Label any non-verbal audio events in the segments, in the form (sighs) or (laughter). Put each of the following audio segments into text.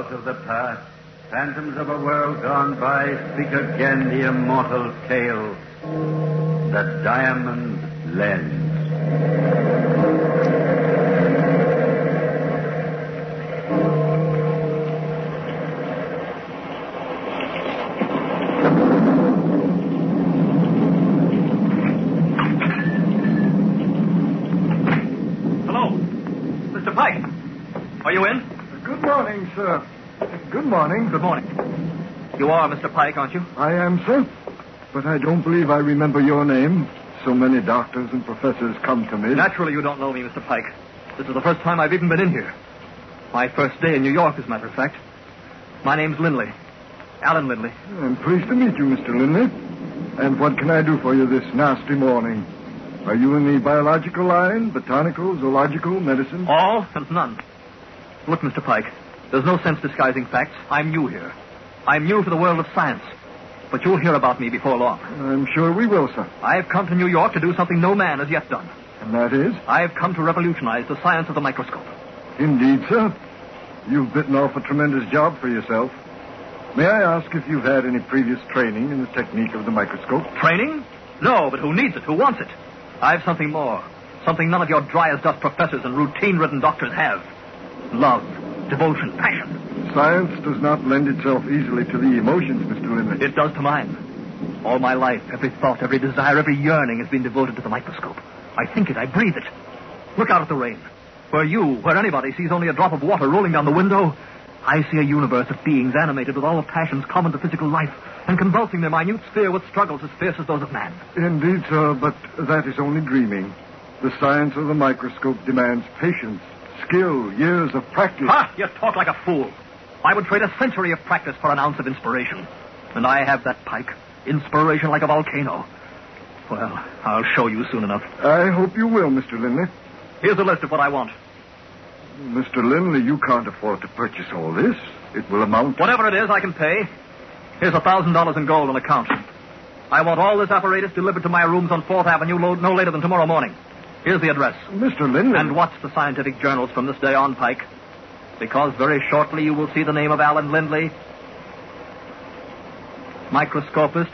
Out of the past, phantoms of a world gone by, speak again the immortal tale, the diamond lens. Hello. Mr. Pike. Are you in? Good morning, sir. Good morning. Good morning. You are Mr. Pike, aren't you? I am, sir. But I don't believe I remember your name. So many doctors and professors come to me. Naturally, you don't know me, Mr. Pike. This is the first time I've even been in here. My first day in New York, as a matter of fact. My name's Lindley. Alan Lindley. I'm pleased to meet you, Mr. Lindley. And what can I do for you this nasty morning? Are you in the biological line, botanical, zoological, medicine? All and none. Look, Mr. Pike, there's no sense disguising facts. I'm new here. I'm new to the world of science. But you'll hear about me before long. I'm sure we will, sir. I've come to New York to do something no man has yet done. And that is? I've come to revolutionize the science of the microscope. Indeed, sir. You've bitten off a tremendous job for yourself. May I ask if you've had any previous training in the technique of the microscope? Training? No, but who needs it? Who wants it? I've something more. Something none of your dry as dust professors and routine ridden doctors have. Love, devotion, passion. Science does not lend itself easily to the emotions, Mr. Lindley. It does to mine. All my life, every thought, every desire, every yearning has been devoted to the microscope. I think it, I breathe it. Look out at the rain. Where you, where anybody sees only a drop of water rolling down the window, I see a universe of beings animated with all the passions common to physical life and convulsing their minute sphere with struggles as fierce as those of man. Indeed, sir, but that is only dreaming. The science of the microscope demands patience, skill, years of practice. Ha! You talk like a fool. I would trade a century of practice for an ounce of inspiration. And I have that, Pike. Inspiration like a volcano. Well, I'll show you soon enough. I hope you will, Mr. Lindley. Here's a list of what I want. Mr. Lindley, you can't afford to purchase all this. It will amount to... Whatever it is, I can pay. Here's a thousand dollars in gold on account. I want all this apparatus delivered to my rooms on Fourth Avenue no later than tomorrow morning. Here's the address. Mr. Lindley... And watch the scientific journals from this day on, Pike. Because very shortly you will see the name of Alan Lindley, microscopist,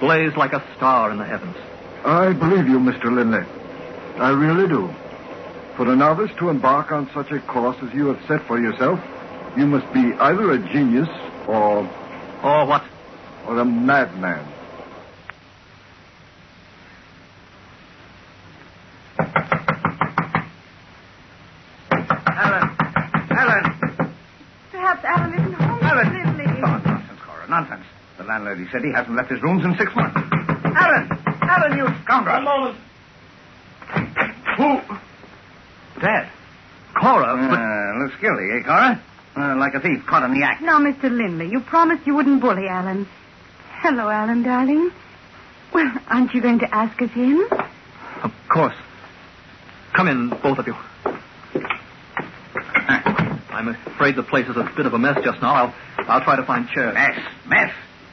blaze like a star in the heavens. I believe you, Mr. Lindley. I really do. For a novice to embark on such a course as you have set for yourself, you must be either a genius or... Or what? or a madman. Landlady said he hasn't left his rooms in six months. Alan! Alan, you scoundrel! One moment. Who? Dad. Cora, but... Uh, looks guilty, eh, Cora? Uh, like a thief caught in the act. Now, Mr. Lindley, you promised you wouldn't bully Alan. Hello, Alan, darling. Well, aren't you going to ask us in? Of course. Come in, both of you. I'm afraid the place is a bit of a mess just now. I'll, I'll try to find chairs. Mess, mess.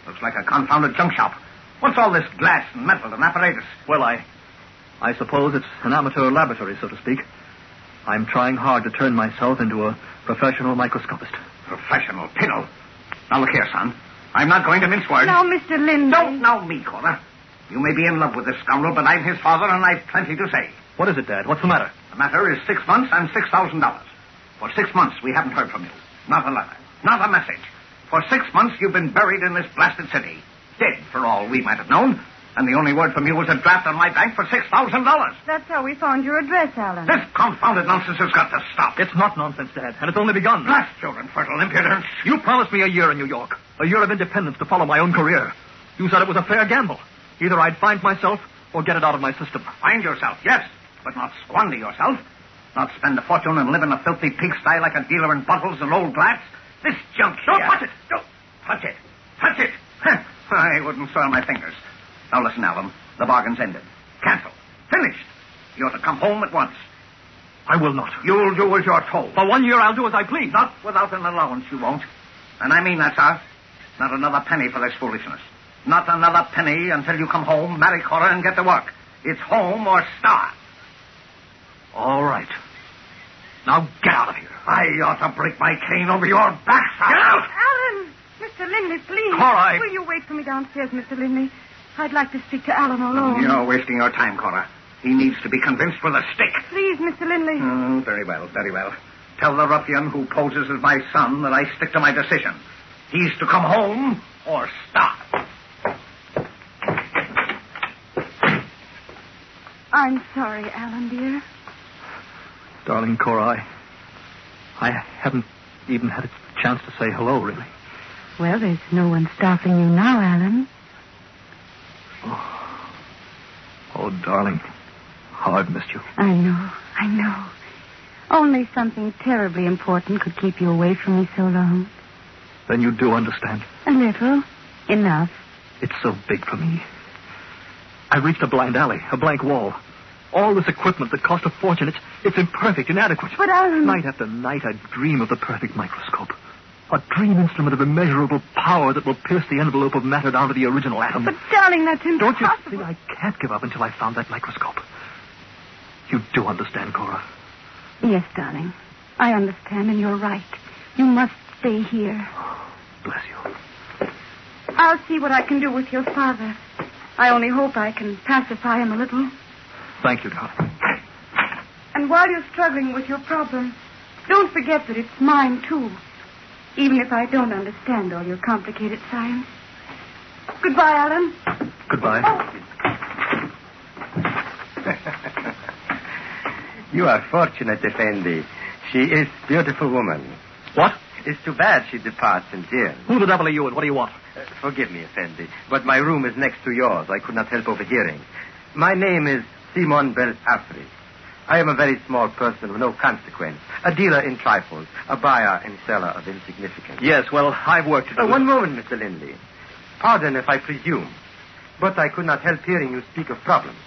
Looks like a confounded junk shop. What's all this glass and metal and apparatus? Well, I, I suppose it's an amateur laboratory, so to speak. I'm trying hard to turn myself into a professional microscopist. Professional piddle. Now look here, son. I'm not going to mince words. Now, Mr. Lindley. Don't know me, Cora. You may be in love with this scoundrel, but I'm his father, and I've plenty to say. What is it, Dad? What's the matter? The matter is six months and six thousand dollars. For six months, we haven't heard from you. Not a letter. Not a message. For six months, you've been buried in this blasted city. Dead, for all we might have known. And the only word from you was a draft on my bank for six thousand dollars. That's how we found your address, Alan. This confounded nonsense has got to stop. It's not nonsense, Dad, and it's only begun. Blast your infernal impudence. You promised me a year in New York, a year of independence to follow my own career. You said it was a fair gamble. Either I'd find myself or get it out of my system. Find yourself, yes, but not squander yourself. Not spend a fortune and live in a filthy pigsty like a dealer in bottles and old glass. This junk Don't here- touch it. Don't touch it. Touch it. (laughs) I wouldn't soil my fingers. Now listen, Alan. The bargain's ended. Cancelled. Finished. You're to come home at once. I will not. You'll do as you're told. For one year, I'll do as I please. Not without an allowance, you won't. And I mean that, sir. Not another penny for this foolishness. Not another penny until you come home, marry Cora, and get to work. It's home or starve. All right. Now get out of here. I ought to break my cane over your back, sir. Get out! Alan! Mr. Lindley, please. Cora, I- Will you wait for me downstairs, Mr. Lindley? I'd like to speak to Alan alone. You're wasting your time, Cora. He needs to be convinced with a stick. Please, Mr. Lindley. Oh, very well, very well. Tell the ruffian who poses as my son that I stick to my decision. He's to come home or stop. I'm sorry, Alan, dear. Darling Cora, I, I haven't even had a chance to say hello, really. Well, there's no one stopping you now, Alan. Oh, oh darling, how I've missed you. I know, I know. Only something terribly important could keep you away from me so long. Then you do understand. A little. Enough. It's so big for me. I reached a blind alley, a blank wall. All this equipment that cost a fortune, it's, it's imperfect, inadequate. But, Alan... Night after night, I dream of the perfect microscope. A dream instrument of immeasurable power that will pierce the envelope of matter down to the original atom. But, darling, that's impossible. Don't you see? I can't give up until I found that microscope. You do understand, Cora. Yes, darling. I understand, and you're right. You must stay here. (sighs) Bless you. I'll see what I can do with your father. I only hope I can pacify him a little. Thank you, darling. And while you're struggling with your problem, don't forget that it's mine, too. Even if I don't understand all your complicated science. Goodbye, Alan. Goodbye. (laughs) You are fortunate, Effendi. She is beautiful woman. What? It's too bad she departs in tears. Who the devil are you and what do you want? Uh, forgive me, Effendi, but my room is next to yours. I could not help overhearing. My name is Simon Bel Afri. I am a very small person of no consequence. A dealer in trifles, a buyer and seller of insignificance. Yes, well, I've worked. Uh, one moment, Mr. Lindley. Pardon if I presume, but I could not help hearing you speak of problems.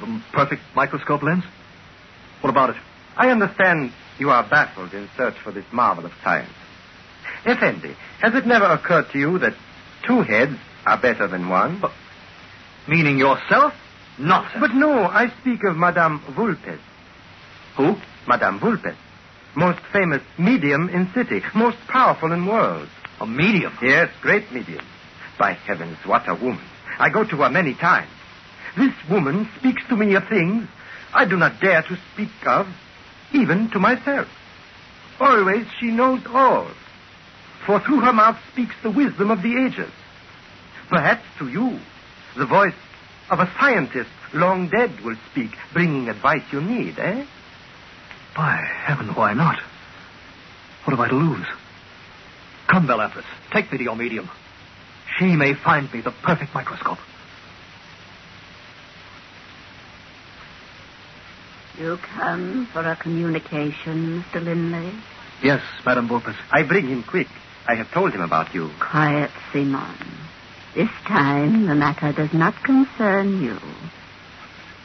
The perfect microscope lens? What about it? I understand you are baffled in search for this marvel of science. Effendi, has it never occurred to you that two heads are better than one? But, Meaning yourself? Nonsense. but no, I speak of Madame Vulpes. Who? Madame Vulpes. Most famous medium in city, most powerful in world. A medium. Yes, great medium. By heavens, what a woman. I go to her many times. This woman speaks to me of things I do not dare to speak of, even to myself. Always she knows all. For through her mouth speaks the wisdom of the ages. Perhaps to you, the voice of a scientist long dead will speak, bringing advice you need, eh? By heaven, why not? What have I to lose? Come, Belafris, take me to your medium. She may find me the perfect microscope. You come for a communication, Mr. Linley? Yes, Madame Vulpes. I bring him quick. I have told him about you. Quiet, Simon. This time the matter does not concern you.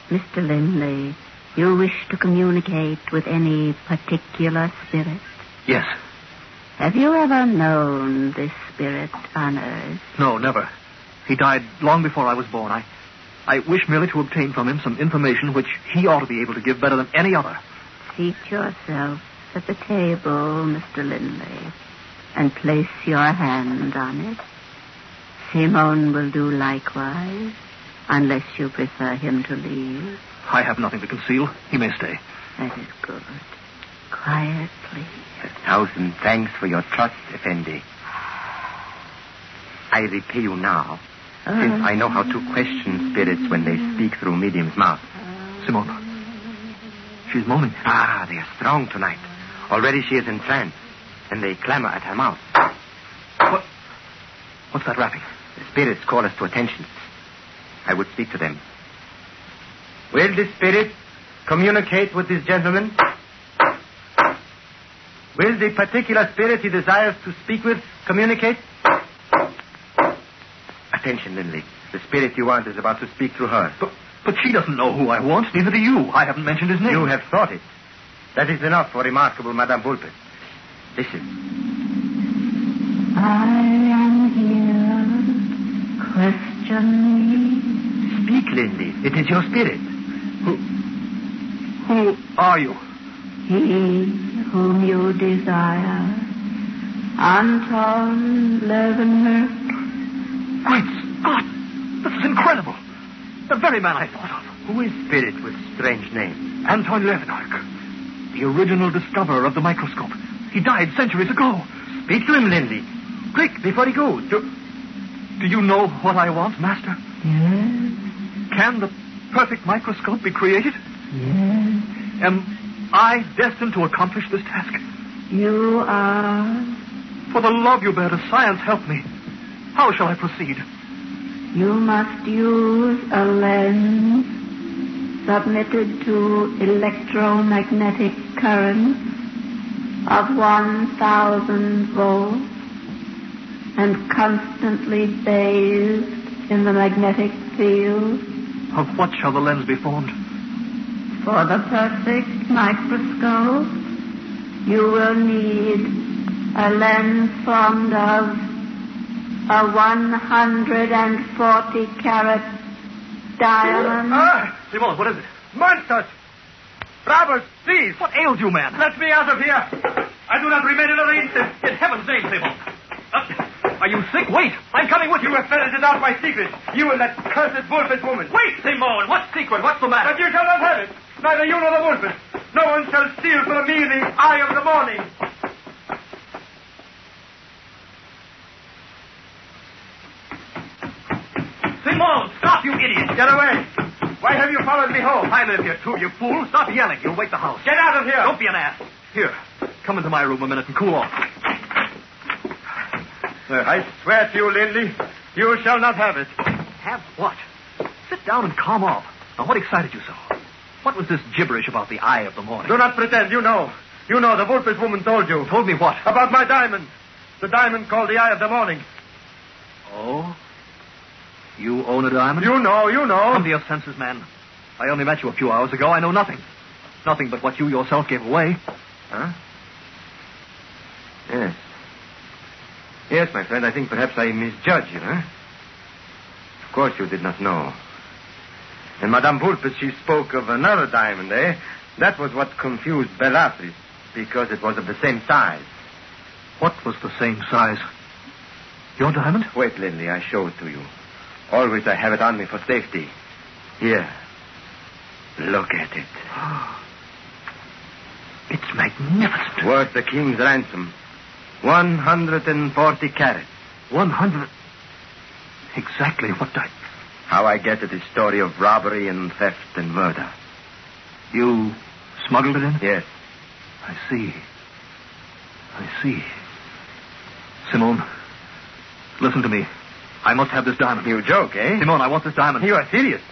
Mr. Linley, you wish to communicate with any particular spirit? Yes. Have you ever known this spirit on Earth? No, never. He died long before I was born. I, I wish merely to obtain from him some information which he ought to be able to give better than any other. Seat yourself at the table, Mr. Linley, and place your hand on it. Simone will do likewise, unless you prefer him to leave. I have nothing to conceal. He may stay. That is good. Quietly. A thousand thanks for your trust, Effendi. I repay you now, since I know how to question spirits when they speak through medium's mouth. Simone. She's moaning. Ah, they are strong tonight. Already she is in trance, and they clamor at her mouth. What? What's that rapping? The spirits call us to attention. I would speak to them. Will the spirit communicate with this gentleman? Will the particular spirit he desires to speak with communicate? Attention, Lindley. The spirit you want is about to speak through her. But, but she doesn't know who I want. Neither do you. I haven't mentioned his name. You have thought it. That is enough for remarkable Madame Vulpes. Listen. I am here. Question me. Speak, Lindy. It is your spirit. Who, who are you? He whom you desire. Anton Leeuwenhoek. Great Scott! This is incredible. The very man I thought of. Who is spirit with strange name? Anton Leeuwenhoek, the original discoverer of the microscope. He died centuries ago. Speak to him, Lindy. Quick, before he goes. Do, do you know what I want, Master? Yes, Can the perfect microscope be created? yes. Am I destined to accomplish this task? You are. For the love you bear to science, help me. How shall I proceed? You must use a lens submitted to electromagnetic currents of 1,000 volts and constantly bathed in the magnetic field. Of what shall the lens be formed? For the perfect microscope, you will need a lens formed of a 140 carat diamond. Ah! Simone, what is it? Monsters! Robbers, thieves! What ails you, man? Let me out of here! I do not remain in the instant. In heaven's name, Simone. Uh, are you sick? Wait. I'm coming with you. You have ferreted out my secret. You and that cursed Wolfes woman. Wait, Simone. What secret? What's the matter? But you shall not have it. Neither you nor the Wolfes. No one shall steal from me the eye of the morning. Simone, stop, you idiot. Get away. Why have you followed me home? I live here, too, you fool. Stop yelling. You'll wake the house. Get out of here. Don't be an ass. Here, come into my room a minute and cool off. I swear to you, Lindley, you shall not have it. Have what? Sit down and calm off. Now, what excited you so? What was this gibberish about the eye of the morning? Do not pretend. You know. You know the Wolfes woman told you. Told me what? About my diamond. The diamond called the eye of the morning. Oh? You own a diamond? You know, you know. Come to your senses, man. I only met you a few hours ago. I know nothing. Nothing but what you yourself gave away. Huh? Yes. Yes, my friend, I think perhaps I misjudged you, huh? Of course you did not know. And Madame Vulpes, she spoke of another diamond, eh? That was what confused Belafris, because it was of the same size. What was the same size? Your diamond? Wait, Lindley, I show it to you. Always I have it on me for safety. Here. Look at it. (gasps) It's magnificent. Worth the king's ransom. 140 carats. One hundred. Exactly what I. How I get it is story of robbery and theft and murder. You smuggled it in? Yes. I see. I see. Simone, listen to me. I must have this diamond. You joke, eh? Simone, I want this diamond. You are serious.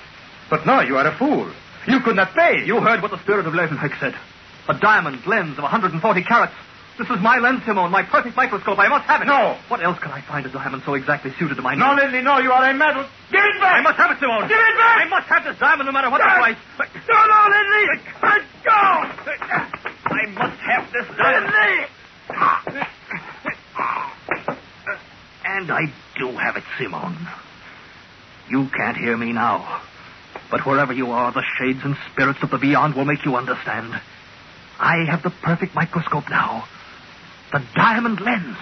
But no, you are a fool. You could not pay. You heard what the spirit of Leeuwenhoek said. A diamond lens of 140 carats. This is my lens, Simone, my perfect microscope. I must have it. No. What else could I find as a diamond so exactly suited to my needs? No? Lindley, no, you are a meddle. Give it back! I must have it, Simone. Give it back! I must have this diamond no matter what the Yes. price. No, no, Lindley! Let go! I must have this diamond. Lindley! And I do have it, Simone. You can't hear me now. But wherever you are, the shades and spirits of the beyond will make you understand. I have the perfect microscope now. The diamond lens.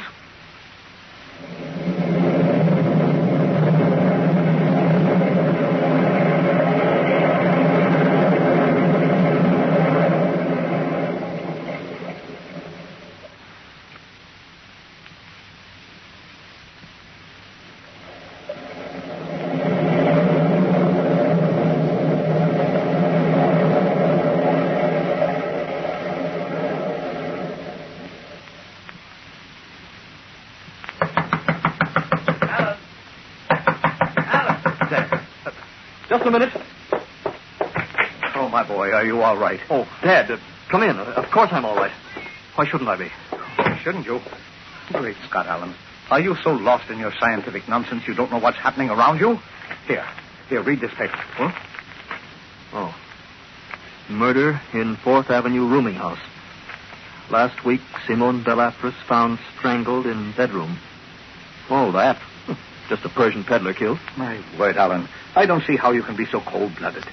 Dad. uh, Just a minute. Oh, my boy, are you all right? Oh, Dad, uh, come in. Of course I'm all right. Why shouldn't I be? Shouldn't you? Great Scott Alan. Are you so lost in your scientific nonsense you don't know what's happening around you? Here, here, read this paper. Huh? Oh. Murder in Fourth Avenue rooming house. Last week, Simone Belafris found strangled in bedroom. Oh, that. (laughs) Just a Persian peddler killed. My word, Alan. I don't see how you can be so cold-blooded.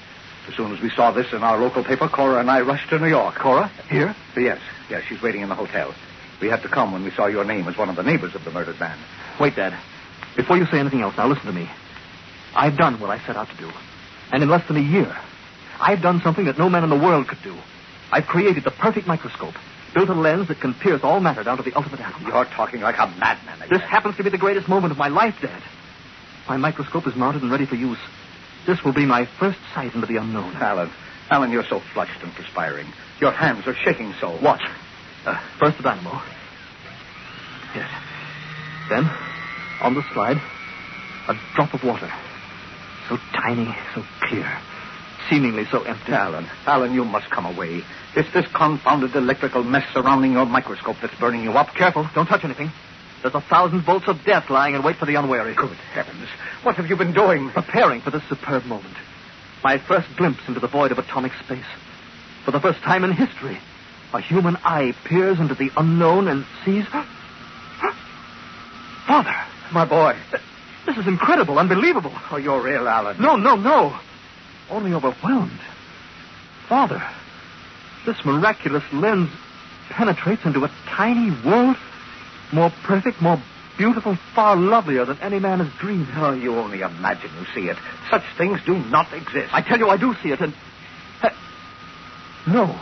As soon as we saw this in our local paper, Cora and I rushed to New York. Cora? Here? Yes, yes, she's waiting in the hotel. We had to come when we saw your name as one of the neighbors of the murdered man. Wait, Dad. Before you say anything else, now listen to me. I've done what I set out to do. And in less than a year, I've done something that no man in the world could do. I've created the perfect microscope, built a lens that can pierce all matter down to the ultimate atom. You're talking like a madman again. This happens to be the greatest moment of my life, Dad. My microscope is mounted and ready for use. This will be my first sight into the unknown. Alan, Alan, you're so flushed and perspiring. Your hands are shaking so. Watch. Uh, first the dynamo. Yes. Then, on the slide, a drop of water. So tiny, so clear, seemingly so empty. Alan, Alan, you must come away. It's this confounded electrical mess surrounding your microscope that's burning you up. Careful, don't touch anything. There's a thousand volts of death lying in wait for the unwary. Good heavens. What have you been doing? Preparing for this superb moment. My first glimpse into the void of atomic space. For the first time in history, a human eye peers into the unknown and sees. Father, My boy. this is incredible, unbelievable. Oh, you're real, Alan. No, no, no. Only overwhelmed. Father, this miraculous lens penetrates into a tiny world more perfect, more beautiful, far lovelier than any man has dreamed. Oh, you only imagine you see it. Such things do not exist. I tell you, I do see it, and. Uh, no.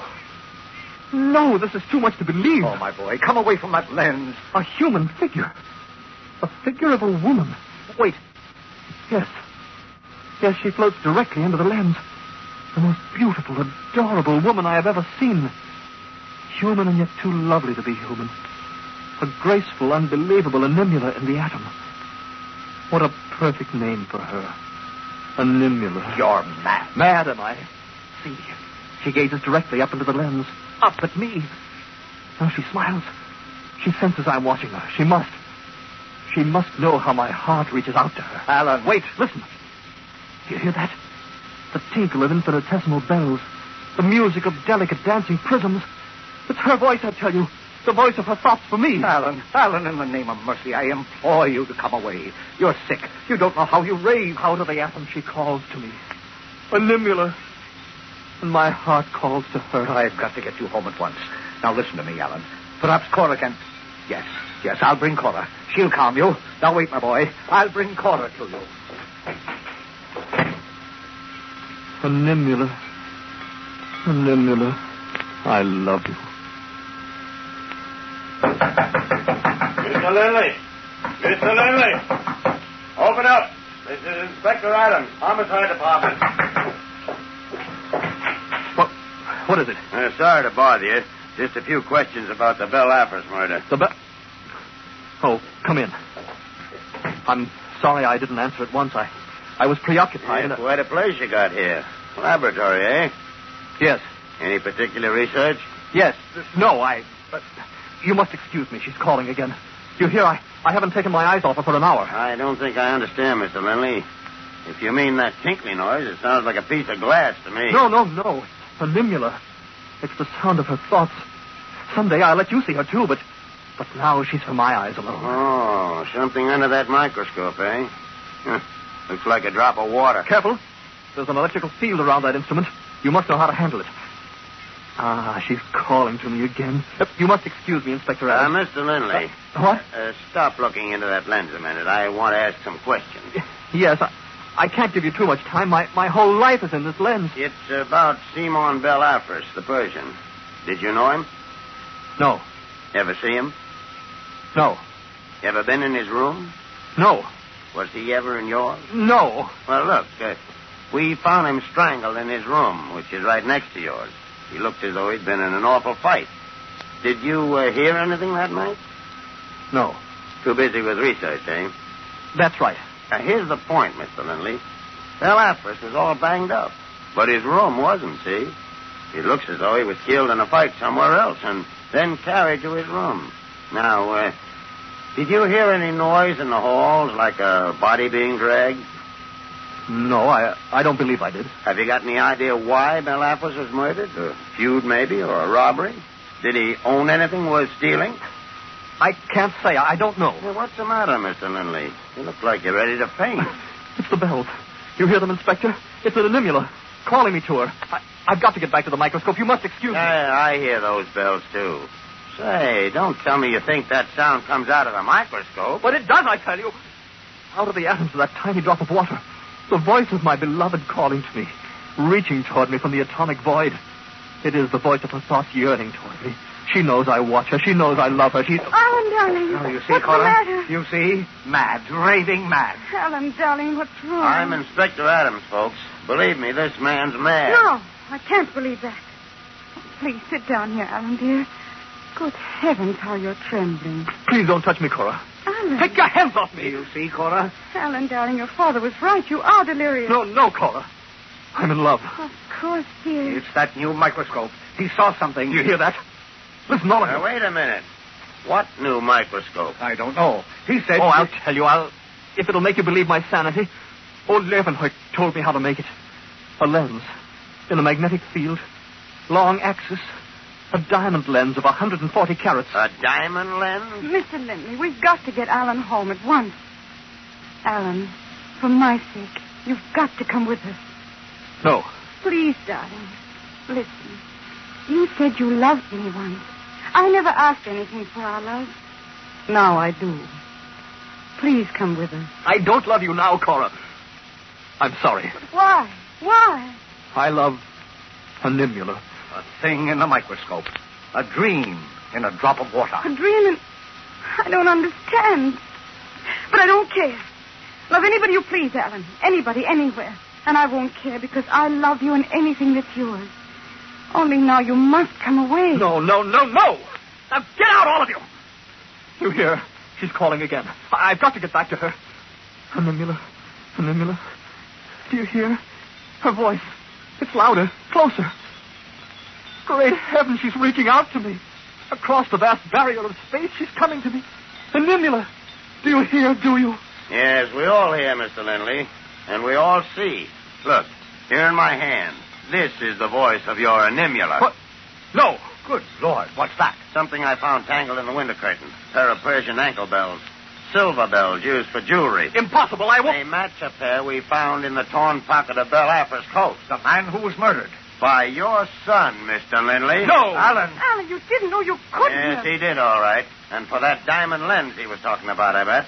No, this is too much to believe. Oh, my boy, come away from that lens. A human figure. A figure of a woman. Wait. Yes. Yes, she floats directly into the lens. The most beautiful, adorable woman I have ever seen. Human and yet too lovely to be human. A graceful, unbelievable animula in the atom. What a perfect name for her. Animula. You're mad. Mad am I? See, she gazes directly up into the lens, up at me. Now she smiles. She senses I'm watching her. She must. She must know how my heart reaches out to her. Alan. Wait, listen. Do you hear that? The tinkle of infinitesimal bells. The music of delicate dancing prisms. It's her voice, I tell you. The voice of her thoughts for me. Alan, Alan, in the name of mercy, I implore you to come away. You're sick. You don't know how you rave. Out of the atom she calls to me. Animula. And my heart calls to her. I've got to get you home at once. Now listen to me, Alan. Perhaps Cora can. Yes, yes, I'll bring Cora. She'll calm you. Now wait, my boy. I'll bring Cora to you. Animula. Animula. I love you. Mr. Lindley! Mr. Lindley! Open up! This is Inspector Adams, Homicide Department. What? What is it? Uh, sorry to bother you. Just a few questions about the Belafris murder. The be- Oh, come in. I'm sorry I didn't answer at once. I, I was preoccupied. Yeah, quite a place you got here. Laboratory, eh? Yes. Any particular research? Yes. No, I. But You must excuse me. She's calling again. You hear? I, I haven't taken my eyes off her for an hour. I don't think I understand, Mr. Lindley. If you mean that tinkling noise, it sounds like a piece of glass to me. No, no, no. Animula. It's the sound of her thoughts. Someday I'll let you see her, too, but but now she's for my eyes alone. Oh, something under that microscope, eh? Huh. Looks like a drop of water. Careful. There's an electrical field around that instrument. You must know how to handle it. Ah, she's calling to me again. Uh, You must excuse me, Inspector Uh, Mr. Lindley. what? Uh, stop looking into that lens a minute. I want to ask some questions. Yes, I, I can't give you too much time. My, my whole life is in this lens. It's about Simon Belafris, the Persian. Did you know him? No, Ever see him? no, Ever been in his room? no, Was he ever in yours? no. Well, look, uh, we found him strangled in his room, which is right next to yours. He looked as though he'd been in an awful fight. Did you uh, hear anything that night? No. Too busy with research, eh? That's right. Now, here's the point, Mr. Lindley. Belafris was all banged up, but his room wasn't, see? It looks as though he was killed in a fight somewhere else and then carried to his room. Now, uh, did you hear any noise in the halls like a body being dragged? No, I I don't believe I did. Have you got any idea why Belafris was murdered? A feud, maybe, or a robbery? Did he own anything worth stealing? I can't say. I, don't know. Well, what's the matter, Mr. Lindley? You look like you're ready to faint. (laughs) It's the bells. You hear them, Inspector? It's an animula calling me to her. I, I've got to get back to the microscope. You must excuse me. I, I hear those bells, too. Say, don't tell me you think that sound comes out of the microscope. But it does, I tell you. Out of the atoms of that tiny drop of water, the voice of my beloved calling to me, reaching toward me from the atomic void. It is the voice of her thoughts yearning toward me. She knows I watch her. She knows I love her. She. Alan, darling. Oh, you see, what's Cora? the matter? You see? Mad, raving mad. Alan, darling, what's wrong? I'm Inspector Adams, folks. Believe me, this man's mad. No, I can't believe that. Please sit down here, Alan, dear. Good heavens, how you're trembling. Please don't touch me, Cora. Alan. Take your hands off me. You see, Cora? Alan, darling, your father was right. You are delirious. No, no, Cora. I'm in love. Of course, dear. It's that new microscope. He saw something. You hear that? Listen, all of Now, you. wait a minute. What new microscope? I don't know. He said. Oh, I'll tell you. I'll. If it'll make you believe my sanity. Old Leeuwenhoek told me how to make it. A lens in a magnetic field, long axis, a diamond lens of 140 carats. A diamond lens? Mr. Lindley, we've got to get Alan home at once. Alan, for my sake, you've got to come with us. No, Please, darling. Listen. You said you loved me once. I never asked anything for our love. Now I do. Please come with us. I don't love you now, Cora. I'm sorry. Why? Why? I love Animula. A thing in the microscope. A dream in a drop of water. A dream and... I don't understand. But I don't care. Love anybody you please, Alan. Anybody, anywhere. And I won't care because I love you and anything that's yours. Only now you must come away. No, no, no, no! Now get out, all of you! You hear? She's calling again. I- I've got to get back to her. Animula, Animula. Do you hear? Her voice. It's louder, closer. Great heaven, she's reaching out to me. Across the vast barrier of space, she's coming to me. Animula. Do you hear, do you? Yes, we all hear, Mr. Lindley. And we all see. Look, here in my hand. This is the voice of your animula. What? No. Good Lord, what's that? Something I found tangled in the window curtain. pair of Persian ankle bells. Silver bells used for jewelry. Impossible, I won't. They match a pair we found in the torn pocket of Bell Afra's coat. The man who was murdered. By your son, Mr. Lindley. No. Alan. Alan, you didn't know you couldn't. Yes, have. he did, all right. And for that diamond lens he was talking about, I bet.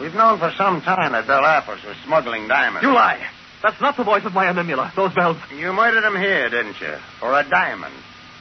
We've known for some time that Belafris was smuggling diamonds. You lie. That's not the voice of my Animula. Those bells. You murdered him here, didn't you? For a diamond.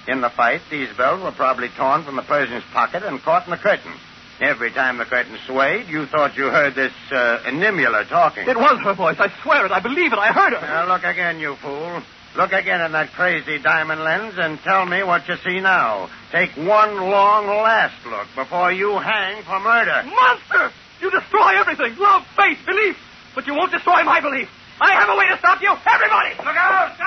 In the fight, these bells were probably torn from the Persian's pocket and caught in the curtain. Every time the curtain swayed, you thought you heard this uh, Animula talking. It was her voice. I swear it. I believe it. I heard her. Now, look again, you fool. Look again in that crazy diamond lens and tell me what you see now. Take one long last look before you hang for murder. Monster! You destroy everything. Love, faith, belief. But you won't destroy my belief. I have a way to stop you. Everybody! Look out!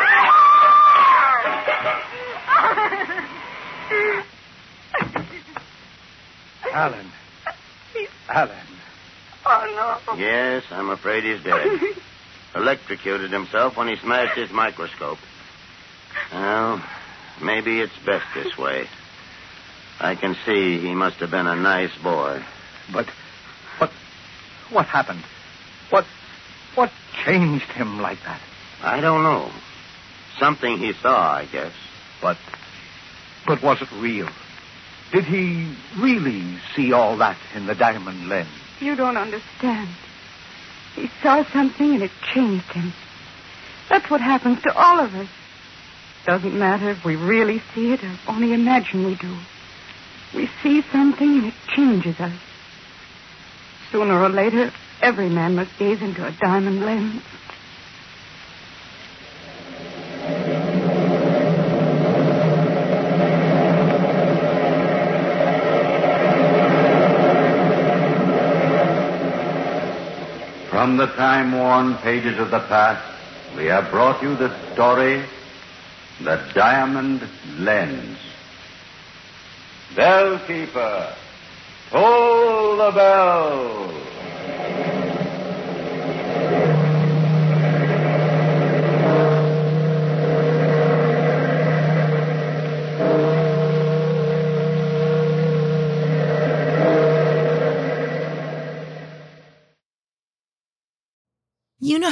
Alan. (laughs) Alan. Oh, no. Yes, I'm afraid he's dead. (laughs) Electrocuted himself when he smashed his microscope. Well, maybe it's best this way. I can see he must have been a nice boy. But, what, what happened? What, what changed him like that? I don't know. Something he saw, I guess. But, but was it real? Did he really see all that in the diamond lens? You don't understand. He saw something and it changed him. That's what happens to all of us. Doesn't matter if we really see it or only imagine we do. We see something and it changes us. Sooner or later, every man must gaze into a diamond lens. From the time-worn pages of the past, we have brought you the story, The Diamond Lens. Bellkeeper, toll the bell.